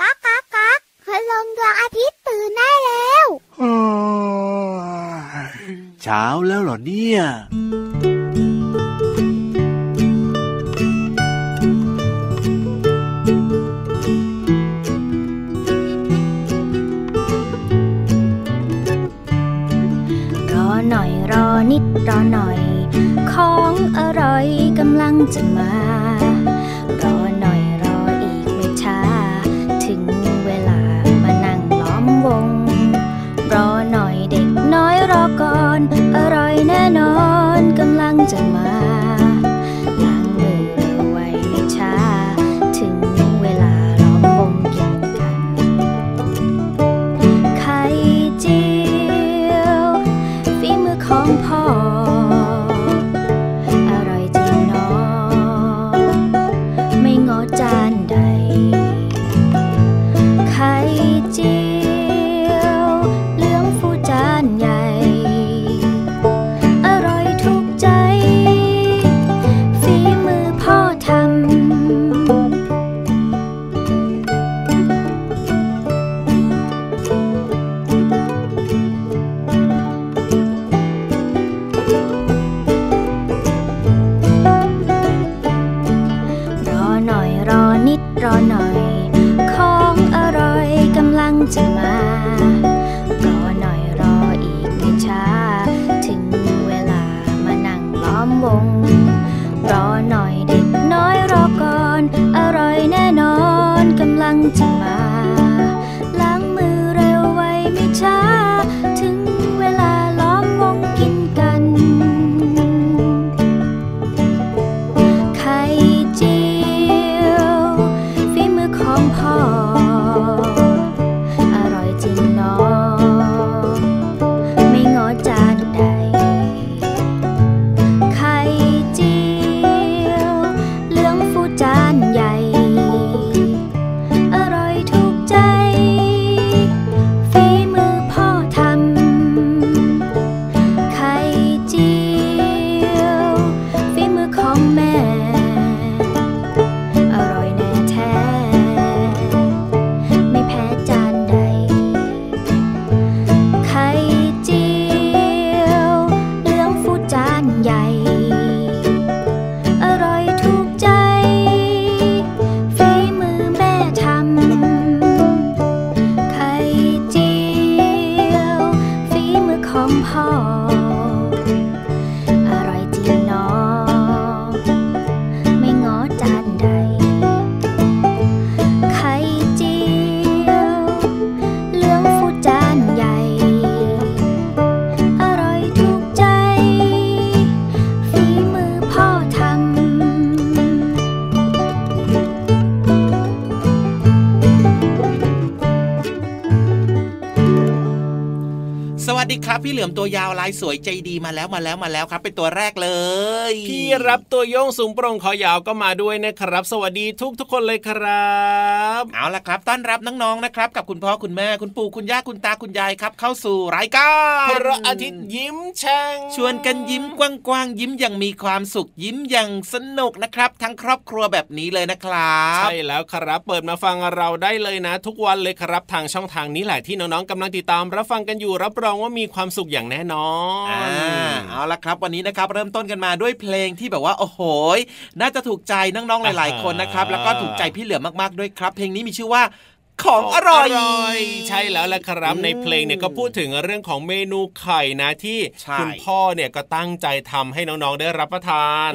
ก๊ากก๊ากก๊ากคืลงดวงอาทิตย์ตื่นได้แล้วเช้าแล้วเหรอเนี่ยหน่อยรอนิดรอหน่อย ของอร่อยกำลังจะมา ลือมตัวยาวลายสวยใจดีมาแล้วมาแล้วมาแล้วครับ เป็นตัวแรกเลย พี่รับตัวโยงสูงโปร่งคอยาวก็มาด้วยนะครับ สวัสดีทุกทุกคนเลยครับเอาละครับ ต้อนรับน้องๆนะครับ กับคุณพ่อคุณแม่คุณปู่คุณย่าคุณตาคุณยายครับ เข้าสู่รายการพระอาทิตย์ยิ้มแฉ่งชวนกันยิ้มกว้างๆยิ้มอย่างมีความสุขยิ้มอย่างสนุกนะครับ ทั้งครอบครัวแบบนี้เลยนะครับใช่แล้วครับเปิดมาฟังเราได้เลยนะ ทุกวันเลยครับทางช่องทางนี้แหละที่น้องๆกำลังติดตามรับฟังกันอยู่รับรองว่ามีความสุขอย่างแน่นอนอเอาละครับ วันนี้นะครับเริ่มต้นกันมาด้วยเพลงที่แบบว่าโอ้โหน่าจะถูกใจน้องๆหลาย ๆ คนนะครับแล้วก็ถูกใจพี่เหลือมากๆด้วยครับ เพลงนี้มีชื่อว่า ของอร่อย ใช่แล้วแหละครับในเพลงเนี่ยก็พูดถึงเรื่องของเมนูไข่นะที่คุณพ่อเนี่ยก็ตั้งใจทำให้น้องๆได้รับประทาน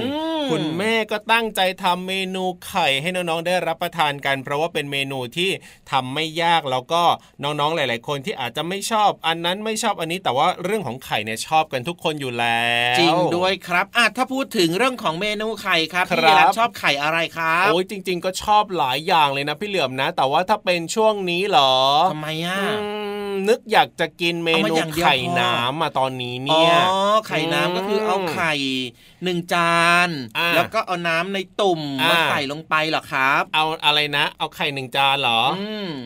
คุณแม่ก็ตั้งใจทำเมนูไข่ให้น้องๆได้รับประทานกัน เพราะว่าเป็นเมนูที่ทำไม่ยากแล้วก็น้องๆหลาย ๆ คนที่อาจจะไม่ชอบ อันนั้นไม่ชอบอันนี้แต่ว่าเรื่องของไข่เนี่ยชอบกันทุกคนอยู่แล้วจริงด้วยครับอะถ้าพูดถึงเรื่องของเมนูไข่ครับพี่เชอบไข่อะไรครับโอ้ยจริง ๆ ก็ชอบหลายอย่างเลยนะพี่เหลือมนะ แต่ว่าถ้าเป็นช่วงนี้เหรอทำไมอะนึกอยากจะกินเมนูไข่น้ำมาตอนนี้เนี่ยอ๋อไข่น้ำก็คือเอาไข่หนึ่งจาน แล้วก็เอาน้ำในตุ่มมาใส่ลงไปเหรอครับ เอาอะไรนะ เอาไข่หนึ่งจานเหรอ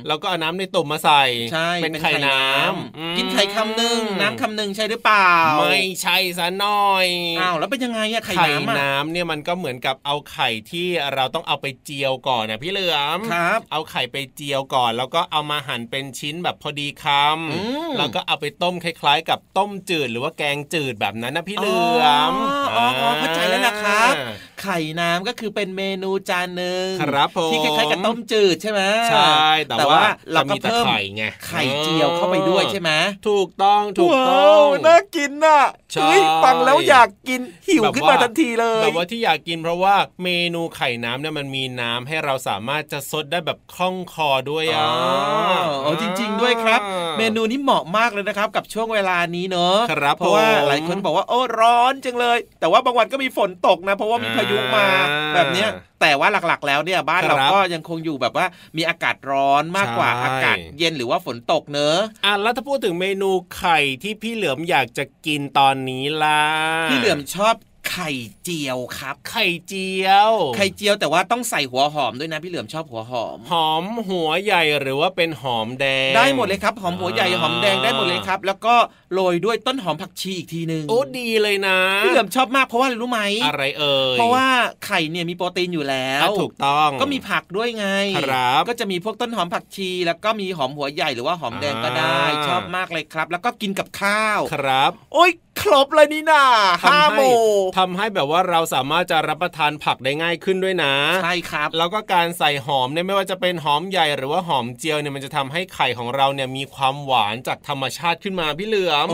แล้วก็เอาน้ำในตุ่มมาใส่ใช่เป็นไข่น้ำกินไข่คำหนึ่งน้ำคำหนึ่งใช่หรือเปล่า ไม่ใช่ซะหน่อยอ้าวแล้วเป็นยังไงอะไข่น้ำน้ำเนี่ยมันก็เหมือนกับเอาไข่ที่เราต้องเอาไปเจียวก่อนนะพี่เหลือมครับ เอาไข่ไปเจียวก่อน แล้วก็เอามาหั่นเป็นชิ้นแบบพอดีคำแล้วก็เอาไปต้มคล้าย ๆ กับต้มจืดหรือว่าแกงจืดแบบนั้นนะพี่เหลือมอ๋อเข้าใจแล้วนะครับ ไข่น้ำก็คือเป็นเมนูจานหนึ่งครับผมที่คล้ายๆกับต้มจืดใช่ไหมใช่แต่ว่าเราก็เพิ่มไข่ไข่เจียวเข้าไปด้วยใช่ไหมถูกต้องถูกต้องน่ากินน่ะเฮ้ยฟังแล้วอยากกินหิวขึ้นมาทันทีเลยแบบว่าที่อยากกินเพราะว่าเมนูไข่น้ำเนี่ยมันมีน้ำให้เราสามารถจะซดได้แบบคล่องคอด้วยอะอ๋อจริง ๆ ด้วยครับ เมนูนี้เหมาะมากเลยนะครับ กับช่วงเวลานี้เนอะครับเพราะว่าหลายคนบอกว่าโอ้ร้อนจังเลย แต่ว่าบางวันก็มีฝนตกนะ เพราะว่ามีพายุมาแบบเนี้ยแต่ว่าหลักๆ แล้วเนี่ยบ้านเราก็ยังคงอยู่แบบว่ามีอากาศร้อนมากกว่าอากาศเย็นหรือว่าฝนตกเนอะอะแล้วถ้าพูดถึงเมนูไข่ที่พี่เหลือมอยากจะกินตอนนี้ล่ะพี่เหลือมชอบ ไข่เจียวครับ ไข่เจียว ไข่เจียวแต่ว่าต้องใส่หัวหอมด้วยนะพี่เหลือมชอบหัวหอม หอมหัวใหญ่หรือว่าเป็นหอมแดง ได้หมดเลยครับ หอมหัวใหญ่หอมแดงได้หมดเลยครับ แล้วก็โรยด้วยต้นหอมผักชีอีกทีหนึ่งโอ้ดีเลยนะพี่เหลือมชอบมากเพราะว่าอะไรรู้ไหมอะไรเอ่ยเพราะว่าไข่เนี่ยมีโปรตีนอยู่แล้วถูกต้องก็มีผักด้วยไงครับก็จะมีพวกต้นหอมผักชี แล้วก็มีหอมหัวใหญ่หรือว่าหอมแดงก็ได้ ชอบมากเลยครับ แล้วก็กินกับข้าวครับ โอ้ยครบเลยนี่นาห้าโมทำให้แบบว่าเราสามารถจะรับประทานผักได้ง่ายขึ้นด้วยนะ ใช่ครับ แล้วก็การใส่หอมเนี่ยไม่ว่าจะเป็นหอมใหญ่หรือว่าหอมเจียวเนี่ยมันจะทำให้ไข่ของเราเนี่ยมีความหวานจากธรรมชาติขึ้นมาพี่เหลือม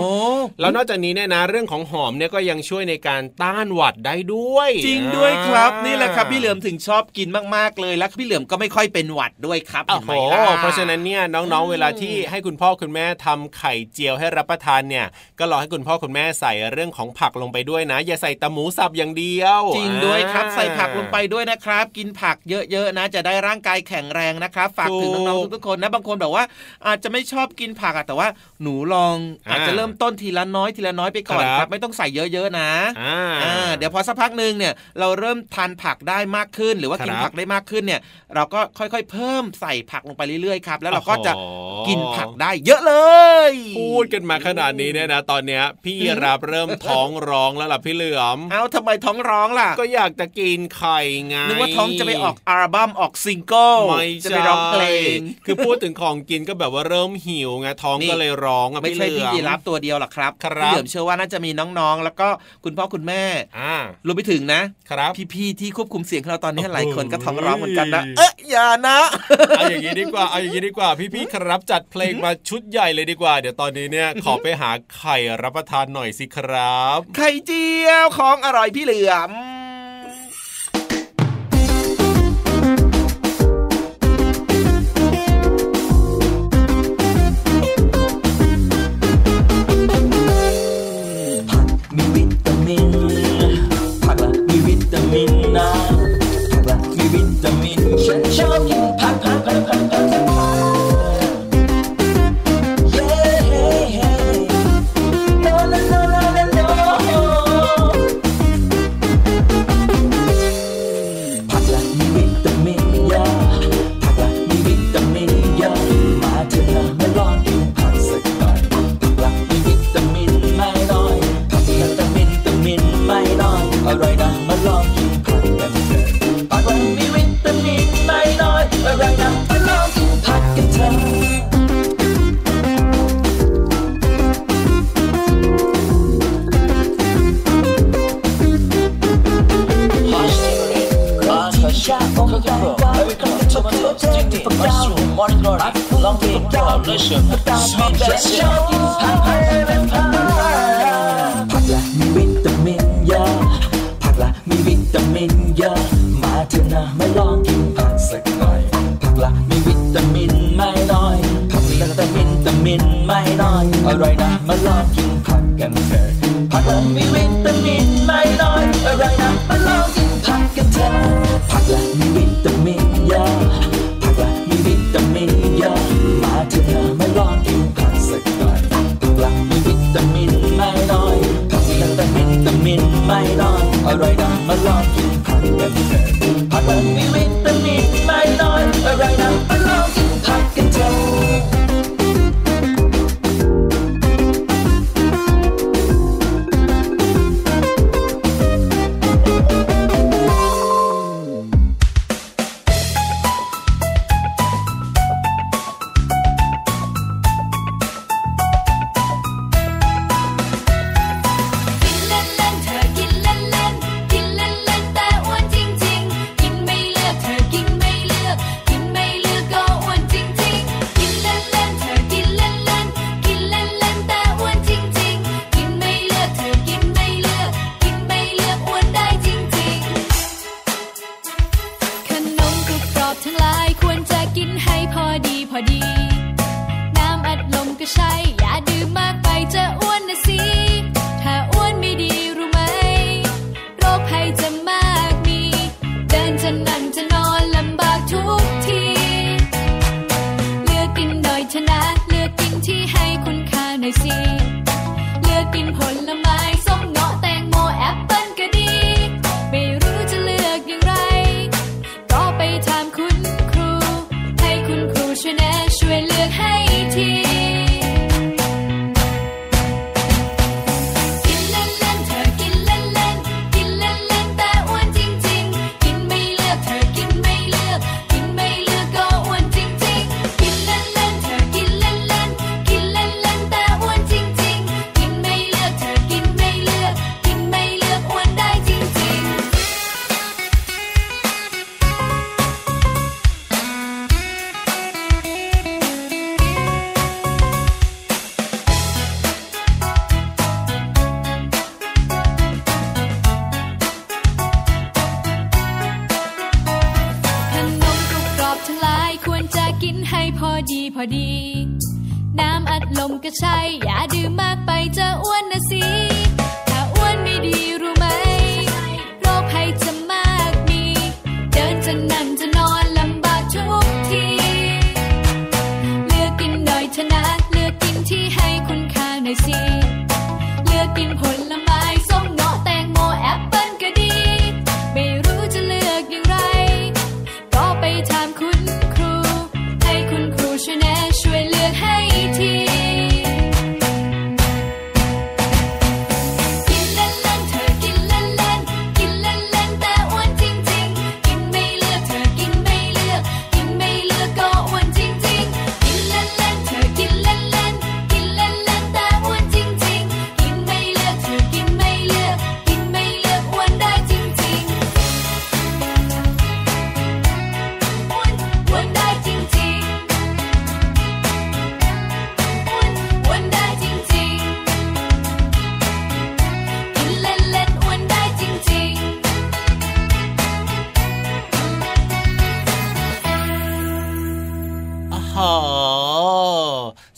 แล้วนอกจากนี้เนี่ยนะเรื่องของหอมเนี่ยก็ยังช่วยในการต้านหวัดได้ด้วย จริงด้วยครับนี่แหละครับพี่เหลือมถึงชอบกินมากๆเลยแล้วพี่เหลือมก็ไม่ค่อยเป็นหวัดด้วยครับเห็นไหมล่ะเพราะฉะนั้นเนี่ยน้องๆเวลาที่ให้คุณพ่อคุณแม่ทำไข่เจียวให้รับประทานเนี่ยก็รอให้คุณพ่อคุณแม่ใส่เรื่องของผักลงไปด้วยนะ อย่าใส่แต่หมูสับอย่างเดียว จริงด้วยครับใส่ผักลงไปด้วยนะครับ กินผักเยอะๆนะ จะได้ร่างกายแข็งแรงนะครับ ฝากถึงน้องๆทุกๆคนนะบางคนแบบว่า อาจจะไม่ชอบกินผักแต่ว่าหนูลองอาจจะเริ่มต้นทีละน้อยทีละน้อยไปก่อนครับ ไม่ต้องใส่เยอะๆนะอ่าเดี๋ยวพอสักพักหนึ่งเนี่ยเราเริ่มทานผักได้มากขึ้น หรือว่ากินผักได้มากขึ้นเนี่ยเราก็ค่อยๆ เพิ่มใส่ผักลงไปเรื่อยๆครับแล้วเราก็จะกินผักได้เยอะเลย พูดกันมาขนาดนี้เนี่ยนะ ตอนเนี้ยพี่รับ เริ่มท้องร้องแล้วล่ะพี่เหลือมเอาทำไมท้องร้องล่ะ ก็อยากจะกินไข่ไงนึกว่าท้องจะไปออกอัลบั้มออกซิงเกิลไม่จะไปร้องเพลงคือพูดถึงของกินก็แบบว่าเริ่มหิวไงท้องก็เลยร้องอะไม่ใช่พี่ยีรับตัวเดียวหรอกครับพี่เหลือมเชื่อว่าน่าจะมีน้องๆ แล้วก็คุณพ่อคุณแม่อ่ารวมไปถึงนะครับพี่ๆที่ควบคุมเสียงเราตอนนี้หลายคนก็ท้องร้องเหมือนกันนะเอ๊ะอย่านะเอาอย่างนี้ดีกว่าเอาอย่างนี้ดีกว่าพี่ๆครับจัดเพลงมาชุดใหญ่เลยดีกว่า เดี๋ยวตอนนี้เนี่ยขอไปหาไข่รับประทานหน่อยสิครับ ไข่เจียวของอร่อยพี่เหลือม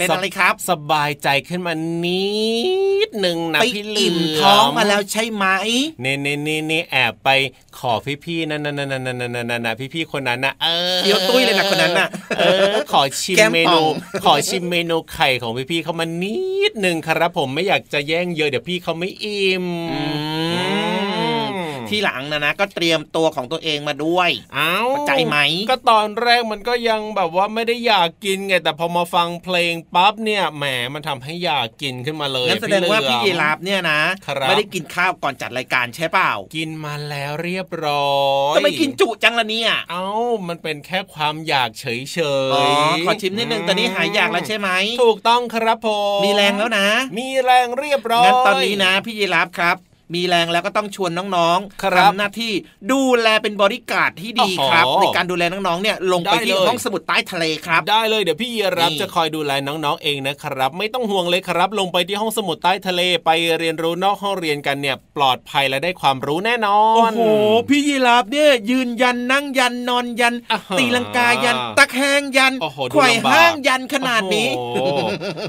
เป็นอะไรครับ สบายใจขึ้นมานิดหนึ่งนะไปพี่เหลือิ่มอท้องมาแล้วใช่ไหมเน่เน่เน่เน่แอบไปขอพี่ๆนั่นนั่นนั่นนั่นนั่นนั่นพี่ๆคนนั้นนะเออเคี้ยวตุ้ยเลยนะคนนั้นน่ะเออ ขอชิมแก้มเมป่นูองขอชิมเมนูไข่ของพี่ๆเขามานิดหนึ่งครับผมไม่อยากจะแย่งเยอะเดี๋ยวพี่เขาไม่อิ่ม ที่หลังนะนะก็เตรียมตัวของตัวเองมาด้วยเอ้าเข้าใจไหม ก็ตอนแรกมันก็ยังแบบว่าไม่ได้อยากกินไงแต่พอมาฟังเพลงปั๊บเนี่ยแหมมันทำให้อยากกินขึ้นมาเลยงั้นแสดงว่าพี่เหลืยีอมราฟเนี่ยนะครับไม่ได้กินข้าวก่อนจัดรายการใช่เปล่า กินมาแล้วเรียบร้อยทำไมกินจุจังละเนี่ย เอ้ามันเป็นแค่ความอยากเฉยๆอ๋อขอชิมนิดนึงตอนนี้หายอยากแล้วใช่ไหมถูกต้องครับผมมีแรงแล้วนะ มีแรงเรียบร้อยงั้นตอนนี้นะพี่ยีราฟครับ มีแรงแล้วก็ต้องชวนน้องครับทำหน้าที่ดูแลเป็นบริการดที่ดีโอ้โหครับ ในการดูแลน้องๆเนี่ยลงไปได้ที่เลยห้องสมุดใต้ทะเลครับ ได้เลยเดี๋ยวพี่ยีรับนี่จะคอยดูแลน้องๆเองนะครับ ไม่ต้องห่วงเลยครับ ลงไปที่ห้องสมุดใต้ทะเลไปเรียนรู้นอกห้องเรียนกันเนี่ยปลอดภัยและได้ความรู้แน่นอนโอ้โหพี่ยีราฟเนี่ยยืนยันนั่งยันนอนยันอ่าฮะตีลังกายัน ตะแคงยันโอ้โหดูไขว่ลำบากห้างยันขนาดนี้โอ้โห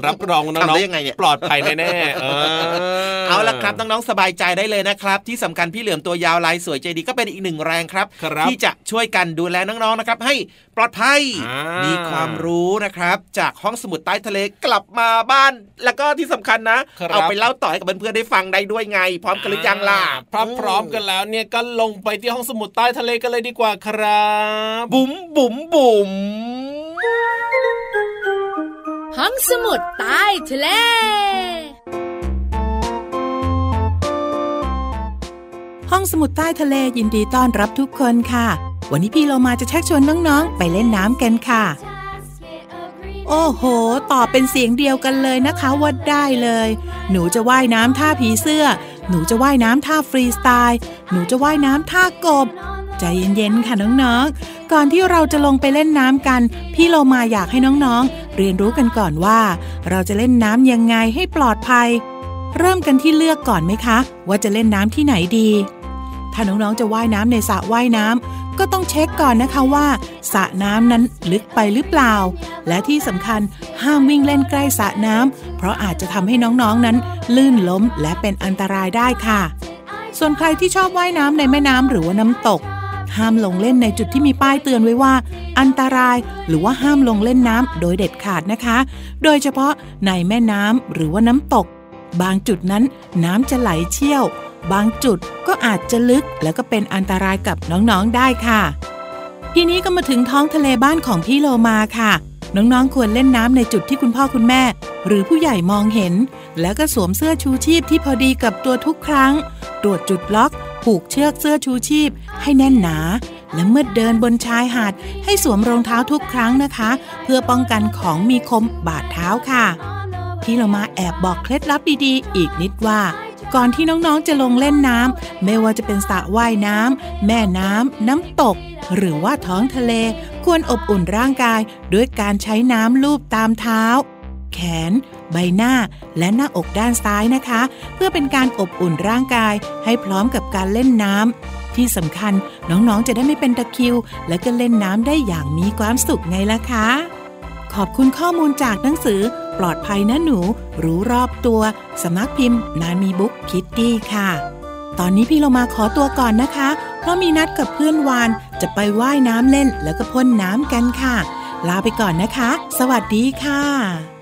รับรองน้ทำองได้ยังไงเนี่ยๆปลอดภัยแน่ๆเออเอาละครับน้องๆสบายใจได้เลยนะครับ ที่สำคัญพี่เหลือมตัวยาวลายสวยใจดีก็เป็นอีกหนึ่งแรงครับครับที่จะช่วยกันดูแลน้องๆนะครับ ให้ปลอดภัยมีความรู้นะครับ จากห้องสมุดใต้ทะเลกลับมาบ้าน แล้วก็ที่สำคัญนะครับเอาไปเล่าต่อให้กับเพื่อนๆได้ฟังได้ด้วยไง พร้อมกันหรือยังล่ะพร้อมพร้อมกันแล้วเนี่ยก็ลงไปที่ห้องสมุดใต้ทะเลกันเลยดีกว่าครับ บุ๋มบุ๋มบุ๋มห้องสมุดใต้ทะเล ห้องสมุดใต้ทะเลยินดีต้อนรับทุกคนค่ะ วันนี้พี่เรามาจะชักชวนน้องๆ ไปเล่นน้ำกันค่ะ โอ้โห ตอบเป็นเสียงเดียวกันเลยนะคะว่าได้เลย หนูจะว่ายน้ำท่าผีเสื้อ หนูจะว่ายน้ำท่าฟรีสไตล์ หนูจะว่ายน้ำท่ากบ ใจเย็นๆ ค่ะน้องๆ ก่อนที่เราจะลงไปเล่นน้ำกัน พี่เรามาอยากให้น้องๆ เรียนรู้กันก่อนว่า เราจะเล่นน้ำยังไงให้ปลอดภัยเริ่มกันที่เลือกก่อนไหมคะ ว่าจะเล่นน้ำที่ไหนดี ถ้าน้องๆจะว่ายน้ำในสระว่ายน้ำก็ต้องเช็คก่อนนะคะว่าสระน้ำนั้นลึกไปหรือเปล่า และที่สำคัญห้ามวิ่งเล่นใกล้สระน้ำเพราะอาจจะทำให้น้องๆนั้น ลื่นล้มและเป็นอันตรายได้ค่ะ ส่วนใครที่ชอบว่ายน้ำในแม่น้ำหรือว่าน้ำตก ห้ามลงเล่นในจุดที่มีป้ายเตือนไว้ว่า อันตรายหรือว่าห้ามลงเล่นน้ำโดยเด็ดขาดนะคะ โดยเฉพาะในแม่น้ำหรือว่าน้ำตก บางจุดนั้นน้ำจะไหลเชี่ยว บางจุดก็อาจจะลึกแล้วก็เป็นอันตรายกับน้องๆได้ค่ะ ทีนี้ก็มาถึงท้องทะเลบ้านของพี่โลมาค่ะ น้องๆควรเล่นน้ำในจุดที่คุณพ่อคุณแม่ หรือผู้ใหญ่มองเห็น แล้วก็สวมเสื้อชูชีพที่พอดีกับตัวทุกครั้ง ตรวจจุดล็อก ผูกเชือกเสื้อชูชีพ ให้แน่นหนาและเมื่อเดินบนชายหาด ให้สวมรองเท้าทุกครั้งนะคะ เพื่อป้องกันของมีคมบาดเท้าค่ะ พี่เรามาแอบบอกเคล็ดลับดีๆ อีกนิดว่า ก่อนที่น้องๆจะลงเล่นน้ำไม่ว่าจะเป็นสระว่ายน้ำแม่น้ำน้ำตก หรือว่าท้องทะเล ควรอบอุ่นร่างกายด้วยการใช้น้ำลูบตามเท้า แขน ใบหน้า และหน้าอกด้านซ้ายนะคะ เพื่อเป็นการอบอุ่นร่างกายให้พร้อมกับการเล่นน้ำที่สำคัญน้องๆจะได้ไม่เป็นตะคริว และก็เล่นน้ำได้อย่างมีความสุขไงล่ะคะขอบคุณข้อมูลจากหนังสือ ปลอดภัยนะหนู รู้รอบตัว สำนักพิมพ์ นามีบุ๊กคิตตี้ค่ะ ตอนนี้พี่เรามาขอตัวก่อนนะคะ เพราะมีนัดกับเพื่อนวาน จะไปว่ายน้ำเล่นแล้วก็พ่นน้ำกันค่ะ ลาไปก่อนนะคะ สวัสดีค่ะ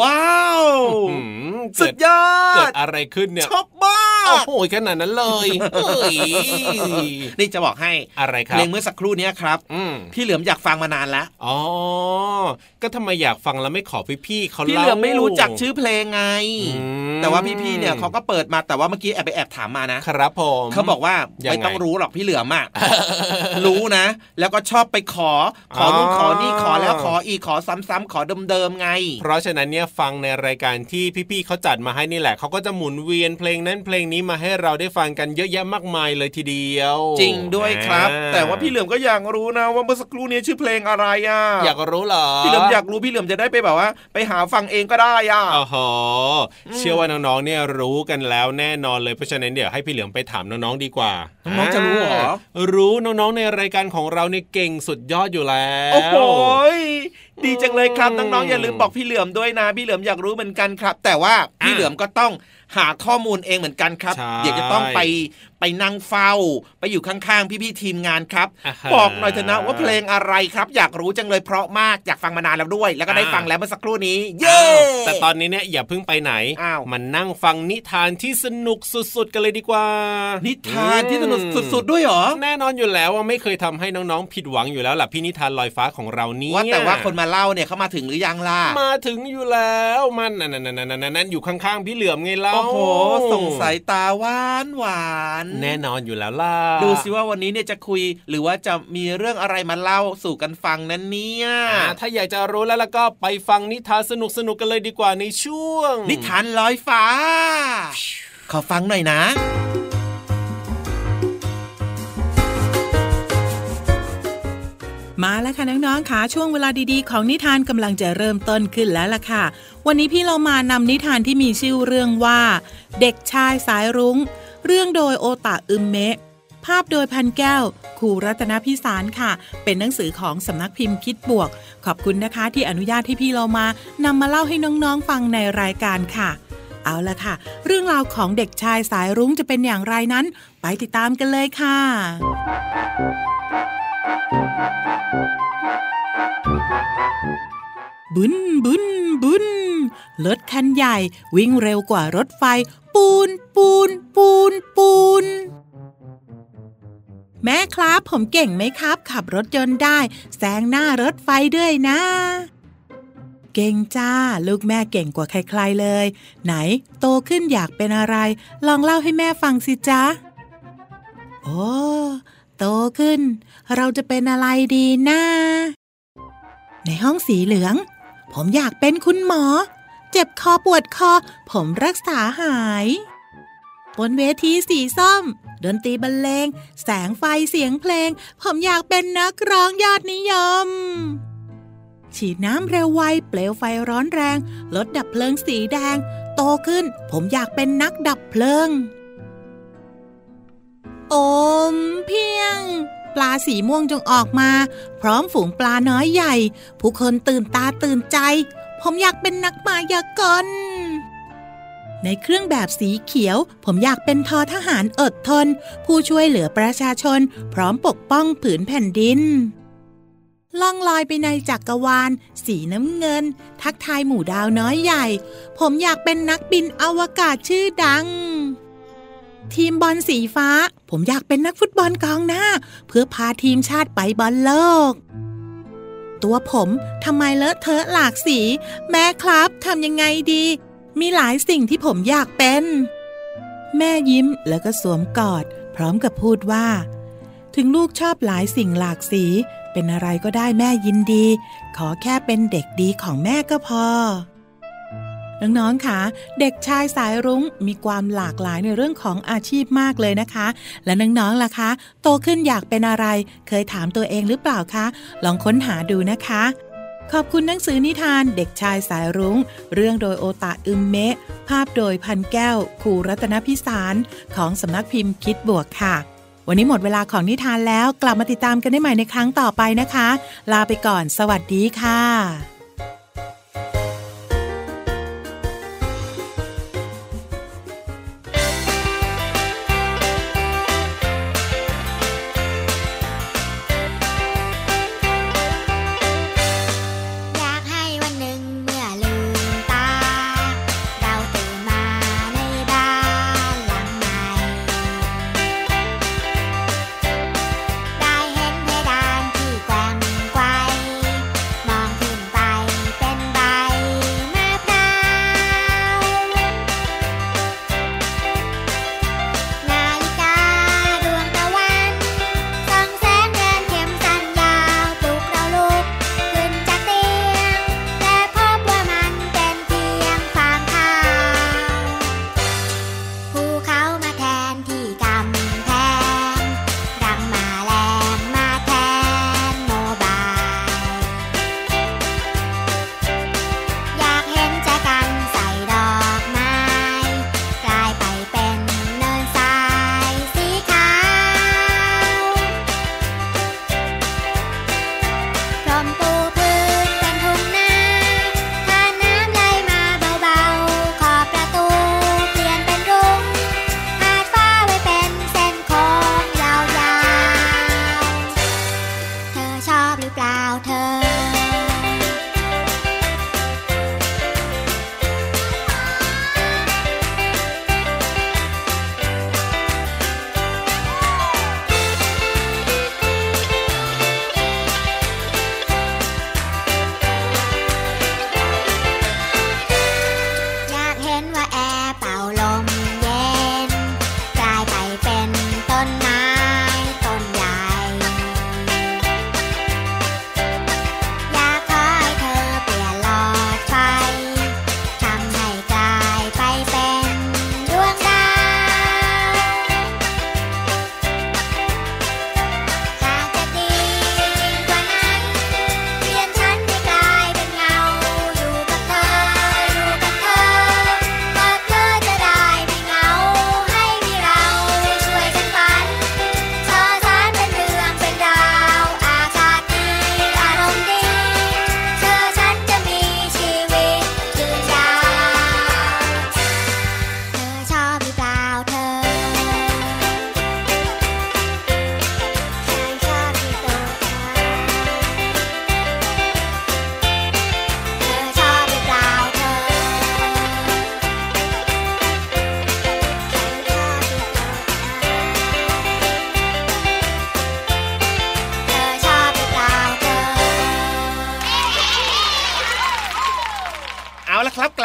ว้าวอืมสุเกิดดยอเกิดดอะไรขึ้นเนี่ย ชอบมาก โอ้โหขนาดนั้นเลยเฮ้ยนี่จะบอกให้อะไรคเพรับลงเมื่อสักครู่เนี้ยครับอืมพี่เหลือมอยากฟังมานานแล้วอ๋อก็ทำไมอยากฟังแล้วไม่ขอพี่ๆเขาพี่เล่าเหลือมไม่รู้จักชื่อเพลงไงอืมแต่ว่าพี่ๆเนี่ยเขาก็เปิดมาแต่ว่าเมื่อกี้แอบไปแอบถามมานะครับผมเขาบอกว่ายังไงไม่ต้องรู้หรอกพี่เหลือมอะรู้นะ แล้วก็ชอบไปขอ ขอนู่นอ๋อขอนี่ขอแล้วขออีกขอซ้ำๆขอเดิมๆไง เพราะฉะนั้นเนี่ยฟังในรายการที่พี่ๆเขาจัดมาให้นี่แหละเขาก็จะหมุนเวียนเพลงนั้นเพลงนี้มาให้เราได้ฟังกันเยอะแยะมากมายเลยทีเดียว จริงด้วยครับอ่แต่ว่าพี่เหลือมก็อยากรู้นะ ว่าเมื่อสักครู่นี้ชื่อเพลงอะไรอะ อยากรู้เหรอ พี่เหลือมอยากรู้พี่เหลือมจะได้ไปแบบว่า ไปหาฟังเองก็ได้อะโอ้โหเชื่อว่าน้องๆเนี่ยรู้กันแล้วแน่นอนเลยเพราะฉะนั้นเดี๋ยวให้พี่เหลือมไปถามน้องๆดีกว่าน้องๆจะรู้เหรอรู้น้องๆในรายการของเราเนี่ยเก่งสุดยอดอยู่แล้วโอ้โหยดีจังเลยครับน้องๆอย่าลืมบอกพี่เหลือมด้วยนะ พี่เหลือมอยากรู้เหมือนกันครับ แต่ว่าพี่เหลือมก็ต้อง หาข้อมูลเองเหมือนกันครับ เดี๋ยวจะต้องไปไปนั่งเฝ้า ไปอยู่ข้างๆ พี่ๆทีมงานครับบอกหน่อยเถอะนะว่าเพลงอะไรครับ อยากรู้จังเลยเพราะมากอยากฟังมานานแล้วด้วย แล้วก็ได้ฟังแล้วเมื่อสักครู่นี้ เย้แต่ตอนนี้เนี่ยอย่าเพิ่งไปไหนมันนั่งฟังนิทานที่สนุกสุดๆ กันเลยดีกว่า นิทานที่สนุกสุดๆ ด้วยเหรอ แน่นอนอยู่แล้วว่าไม่เคยทำให้น้องๆผิดหวังอยู่แล้วล่ะพี่นิทานลอยฟ้าของเรานี่ว่าแต่ว่าคนมาเล่าเนี่ยเขามาถึงหรือยังล่ะมาถึงอยู่แล้วมันนั่นนั่นนั่นอยู่ข้างๆพี่เหลือมไงเล่าโอ้โหส่งสายตาหวานหวานแน่นอนอยู่แล้วล่ะดูสิว่าวันนี้เนี่ยจะคุย หรือว่าจะมีเรื่องอะไรมาเล่าสู่กันฟังนั้นเนี่ยถ้าอยากจะรู้แล้วแล้วก็ไปฟังนิทานสนุกสนุกกันเลยดีกว่าในช่วง นิทานลอยฟ้า ขอฟังหน่อยนะ มาแล้วค่ะน้องๆค่ะช่วงเวลาดีๆ ของนิทานกำลังจะเริ่มต้นขึ้นแล้วล่ะค่ะ วันนี้พี่เรามานำนิทานที่มีชื่อเรื่องว่า เด็กชายสายรุง้ง เรื่องโดยโอตะอึมเมะ ภาพโดยพันแก้วครูรัตนพิสารค่ะ เป็นหนังสือของสำนักพิมพ์คิดบวก ขอบคุณนะคะที่อนุญาตให้พี่เรามานำมาเล่าให้น้องๆฟังในรายการค่ะ เอาละค่ะ เรื่องราวของเด็กชายสายรุ้งจะเป็นอย่างไรนั้น ไปติดตามกันเลยค่ะ บุนบุนบุนรถคันใหญ่วิ่งเร็วกว่ารถไฟ ปูนปูนปูนปูนแม่ครับผมเก่งไหมครับ ขับรถยนต์ได้แซงหน้ารถไฟด้วยนะ เก่งจ้า ลูกแม่เก่งกว่าใครๆเลย ไหน โตขึ้นอยากเป็นอะไร ลองเล่าให้แม่ฟังสิจ๊ะโอ้ โตขึ้น เราจะเป็นอะไรดีนะในห้องสีเหลือง ผมอยากเป็นคุณหมอ เจ็บคอปวดคอ ผมรักษาหายบนเวทีสีส้ม ดนตรีบรรเลง แสงไฟเสียงเพลง ผมอยากเป็นนักร้องยอดนิยม ฉีดน้ำเร็วไว เปลวไฟร้อนแรง รถดับเพลิงสีแดง โตขึ้น ผมอยากเป็นนักดับเพลิง อมเพียง ปลาสีม่วงจงออกมา พร้อมฝูงปลาน้อยใหญ่ ผู้คนตื่นตาตื่นใจ ผมอยากเป็นนักมายากลในเครื่องแบบสีเขียว ผมอยากเป็นทอทหารอดทน ผู้ช่วยเหลือประชาชน พร้อมปกป้องผืนแผ่นดิน ล่องลอยไปในจักกรวาล สีน้ำเงิน ทักทายหมู่ดาวน้อยใหญ่ ผมอยากเป็นนักบินอวกาศชื่อดัง ทีมบอลสีฟ้า ผมอยากเป็นนักฟุตบอลกองหน้า เพื่อพาทีมชาติไปบอลโลก ตัวผมทำไมเลอะเทอะหลากสี แม่ครับทำยังไงดี มีหลายสิ่งที่ผมอยากเป็น แม่ยิ้มแล้วก็สวมกอด พร้อมกับพูดว่า ถึงลูกชอบหลายสิ่งหลากสี เป็นอะไรก็ได้แม่ยินดี ขอแค่เป็นเด็กดีของแม่ก็พอ น้องๆค่ะ เด็กชายสายรุ้งมีความหลากหลายในเรื่องของอาชีพมากเลยนะคะ และน้องๆล่ะคะ โตขึ้นอยากเป็นอะไร เคยถามตัวเองหรือเปล่าคะ ลองค้นหาดูนะคะ ขอบคุณหนังสือนิทานเด็กชายสายรุง้ง เรื่องโดยโอตะอึมเมะ ภาพโดยพันแก้วครูรัตนพิสาร ของสำนักพิมพ์คิดบวกค่ะ วันนี้หมดเวลาของนิทานแล้วกลับมาติดตามกันได้ใหม่ในครั้งต่อไปนะคะ ลาไปก่อน สวัสดีค่ะ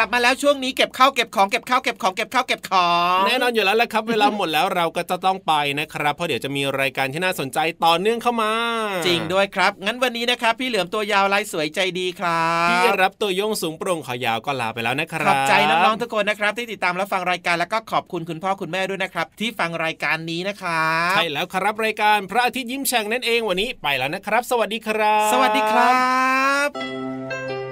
ลับมาแล้วช่วงนี้เก็บข้าวเก็บของเก็บข้าวเก็บของเก็บข้าวเก็บของแน่นอนอยู่แล้วละครับ เวลาหมดแล้วเราก็จะต้องไปนะครับเพราะเดี๋ยวจะมีรายการที่น่าสนใจต่อเนื่องเข้ามา จริงด้วยครับ งั้นวันนี้นะครับพี่เหลือมตัวยาวลายสวยใจดีครับพี่รับตัวโยงสูงโปร่งขอยาวก็ลาไปแล้วนะครับขอบใจน้องๆทุกคนนะครับที่ติดตามและฟังรายการแล้วก็ขอบคุณคุณพ่อคุณแม่ด้วยนะครับ ที่ฟังรายการนี้นะครับใช่แล้วครับรายการพระอาทิตย์ยิ้มแฉ่งนั่นเองวันนี้ไปแล้วนะครับ สวัสดีครับ สวัสดีครับ